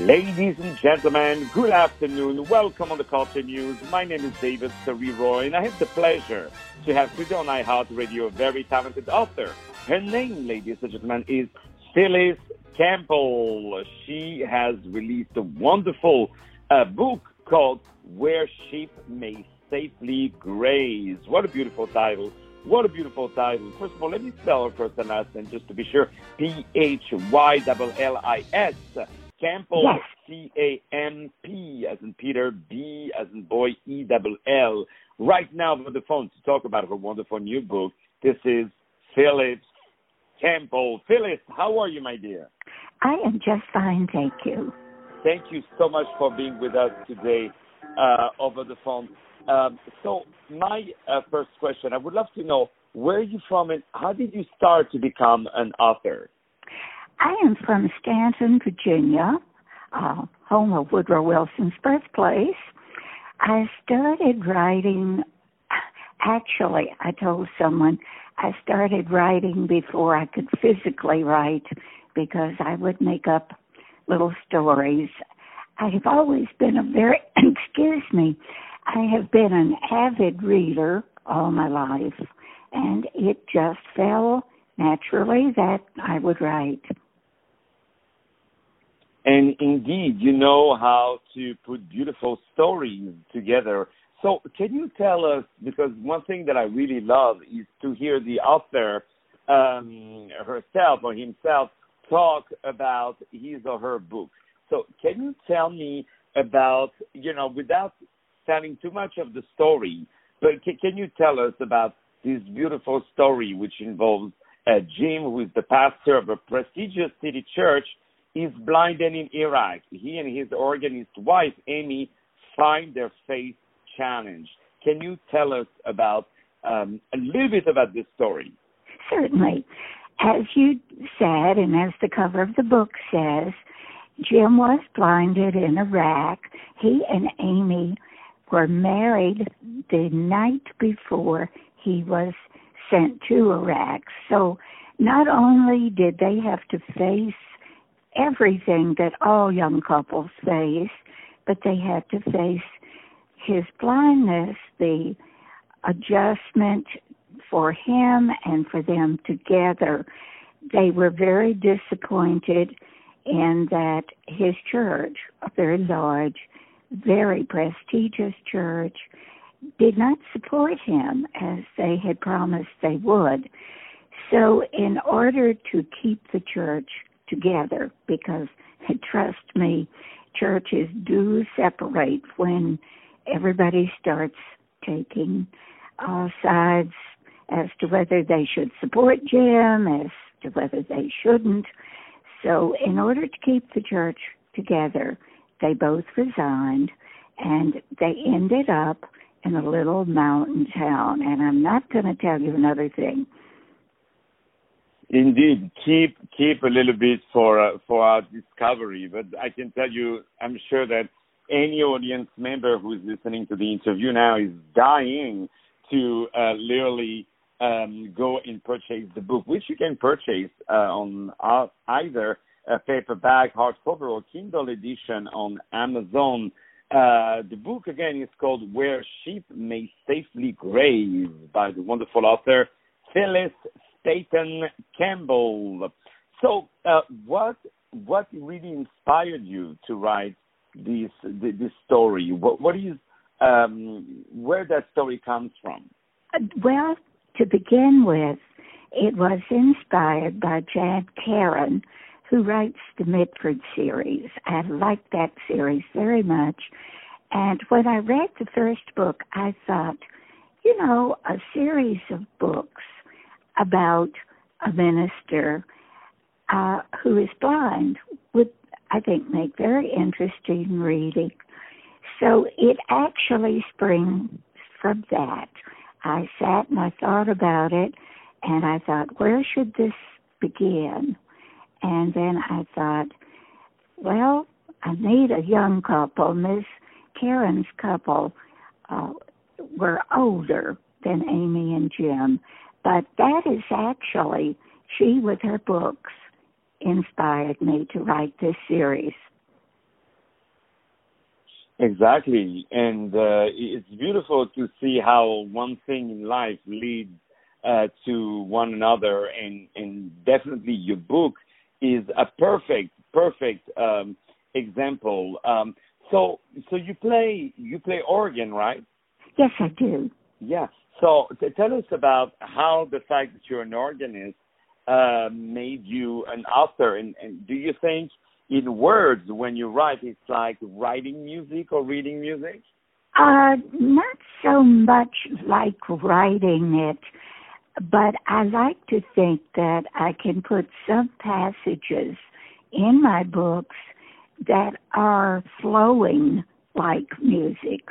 Ladies and gentlemen, good afternoon. Welcome on the Culture News. My name is David Sariroy, and I have the pleasure to have today on iHeartRadio a very talented author. Her name, ladies and gentlemen, is Phyllis Campbell. She has released a wonderful uh, book called Where Sheep May Safely Graze. What a beautiful title. What a beautiful title. First of all, let me spell her first and last name just to be sure. P H Y L L I S. Campbell, yes. C A M P as in Peter, B as in boy, E double L. Right now on the phone to talk about her wonderful new book. This is Phyllis Campbell. Phyllis, how are you, my dear? I am just fine, thank you. Thank you so much for being with us today uh, over the phone. Um, so, my uh, first question, I would love to know where are you from and how did you start to become an author? I am from Staunton, Virginia, uh, home of Woodrow Wilson's birthplace. I started writing, actually, I told someone I started writing before I could physically write because I would make up little stories. I have always been a very, excuse me, I have been an avid reader all my life, and it just fell naturally that I would write. And indeed, you know how to put beautiful stories together. So, can you tell us? Because one thing that I really love is to hear the author um, herself or himself talk about his or her book. So, can you tell me about, you know, without telling too much of the story, but can, can you tell us about this beautiful story which involves uh, Jim, who is the pastor of a prestigious city church is blind and in Iraq. He and his organist wife, Amy, find their faith challenged. Can you tell us about um, a little bit about this story? Certainly. As you said, and as the cover of the book says, Jim was blinded in Iraq. He and Amy were married the night before he was sent to Iraq. So not only did they have to face everything that all young couples face, but they had to face his blindness, the adjustment for him and for them together. They were very disappointed in that his church, a very large, very prestigious church, did not support him as they had promised they would. So, in order to keep the church together because trust me, churches do separate when everybody starts taking uh, sides as to whether they should support Jim, as to whether they shouldn't. So, in order to keep the church together, they both resigned and they ended up in a little mountain town. And I'm not going to tell you another thing. Indeed, keep keep a little bit for uh, for our discovery. But I can tell you, I'm sure that any audience member who's listening to the interview now is dying to uh, literally um, go and purchase the book, which you can purchase uh, on uh, either a paperback, hardcover, or Kindle edition on Amazon. Uh, the book again is called "Where Sheep May Safely Graze" by the wonderful author Phyllis Staton Campbell. So, uh, what what really inspired you to write this this story? What what is um, where that story comes from? Uh, well, to begin with, it was inspired by Jan Karon, who writes the Mitford series. I like that series very much. And when I read the first book, I thought, you know, a series of books about a minister uh, who is blind would, I think, make very interesting reading. So it actually springs from that. I sat and I thought about it, and I thought, where should this begin? And then I thought, well, I need a young couple. Miss Karon's couple uh, were older than Amy and Jim, but that is actually, she with her books inspired me to write this series. Exactly, and uh, it's beautiful to see how one thing in life leads uh, to one another, and and definitely your book is a perfect perfect um, example. Um, so so you play you play organ, right? Yes, I do. Yeah. So tell us about how the fact that you're an organist uh, made you an author, and, and do you think in words when you write it's like writing music or reading music? Uh, not so much like writing it, but I like to think that I can put some passages in my books that are flowing like music.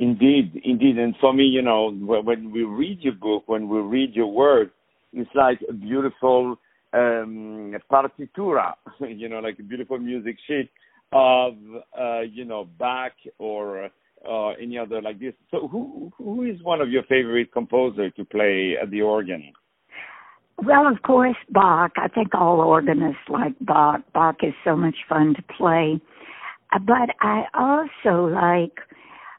Indeed, indeed. And for me, you know, when we read your book, when we read your words, it's like a beautiful um, partitura, you know, like a beautiful music sheet of, uh, you know, Bach or uh, any other like this. So, who who is one of your favorite composers to play at the organ? Well, of course, Bach. I think all organists like Bach. Bach is so much fun to play. But I also like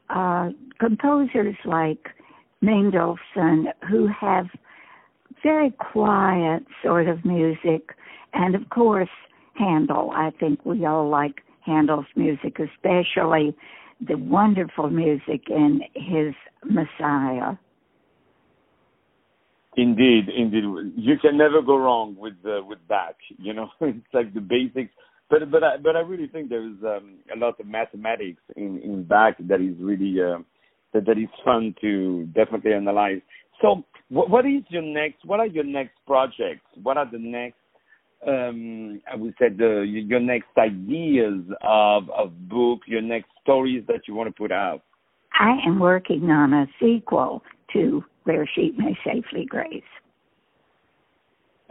uh, composers like Mendelssohn who have very quiet sort of music, and of course Handel. I think we all like Handel's music, especially the wonderful music in his Messiah. Indeed, indeed, you can never go wrong with uh, with Bach. You know, it's like the basics. But but I, but I really think there is um, a lot of mathematics in in Bach that is really uh, that that is fun to definitely analyze. So, what, what is your next? What are your next projects? What are the next? Um, I would say the your next ideas of of book, your next stories that you want to put out. I am working on a sequel to Where Sheep May Safely Graze.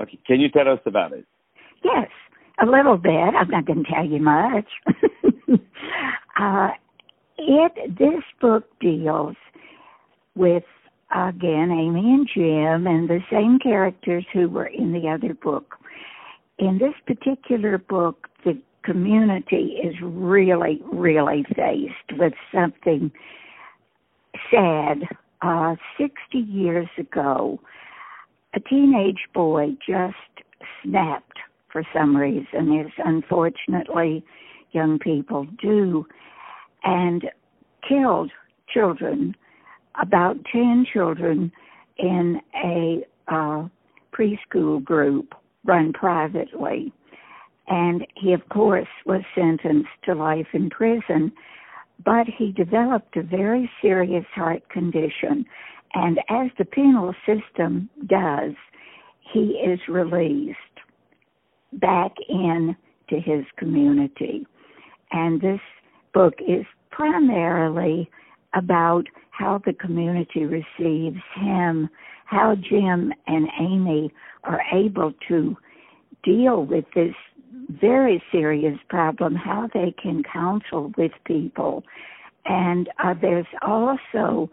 Okay, can you tell us about it? Yes, a little bit. I'm not going to tell you much. uh, it this book deals with again Amy and Jim and the same characters who were in the other book. In this particular book, the community is really, really faced with something sad. Uh, 60 years ago, a teenage boy just snapped for some reason, as unfortunately young people do, and killed children about 10 children in a uh, preschool group run privately. And he, of course, was sentenced to life in prison, but he developed a very serious heart condition. And as the penal system does, he is released back in to his community. And this book is primarily about how the community receives him, how Jim and Amy are able to deal with this very serious problem, how they can counsel with people. And uh, there's also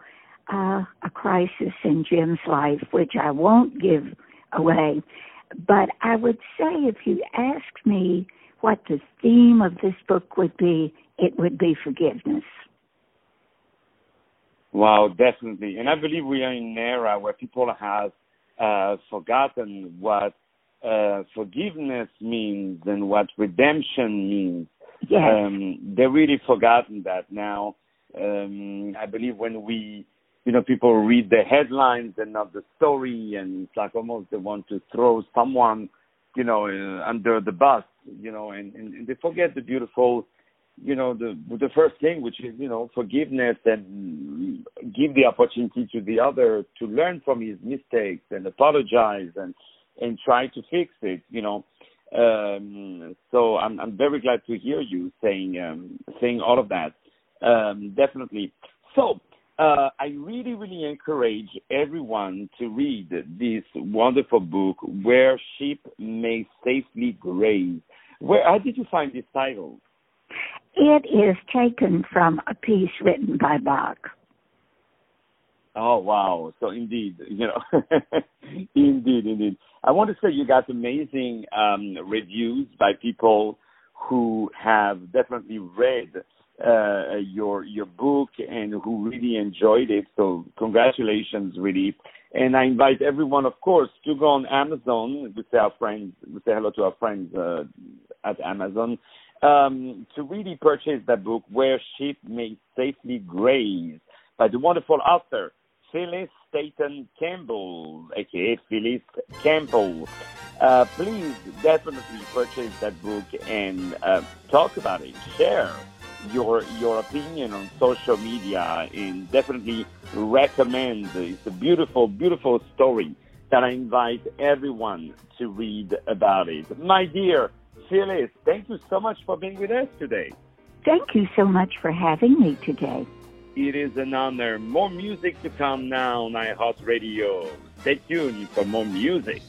uh, a crisis in Jim's life, which I won't give away. But I would say if you ask me what the theme of this book would be, it would be forgiveness. Wow, definitely. And I believe we are in an era where people have uh, forgotten what uh, forgiveness means and what redemption means. Yes. Um, they've really forgotten that now. Um, I believe when we, you know, people read the headlines and not the story, and it's like almost they want to throw someone, you know, uh, under the bus, you know, and, and, and they forget the beautiful you know the the first thing which is you know forgiveness and give the opportunity to the other to learn from his mistakes and apologize and and try to fix it you know. Um so i'm i'm very glad to hear you saying um saying all of that. Um definitely. So uh, I really, really encourage everyone to read this wonderful book, Where Sheep May Safely Graze. Where, how did you find this title? It is taken from a piece written by Bach. Oh wow! So indeed, you know, indeed, indeed. I want to say you got amazing um, reviews by people who have definitely read uh, your your book and who really enjoyed it. So congratulations, really. And I invite everyone, of course, to go on Amazon. We say our friends, we say hello to our friends uh, at Amazon um, to really purchase that book, Where Sheep May Safely Graze, by the wonderful author Phyllis Staton Campbell, aka Phyllis Campbell. Uh, please definitely purchase that book and uh, talk about it. Share your your opinion on social media and definitely recommend. It's a beautiful, beautiful story that I invite everyone to read about it. My dear Phyllis, thank you so much for being with us today. Thank you so much for having me today. It is an honor. More music to come now on iHeartRadio. Stay tuned for more music.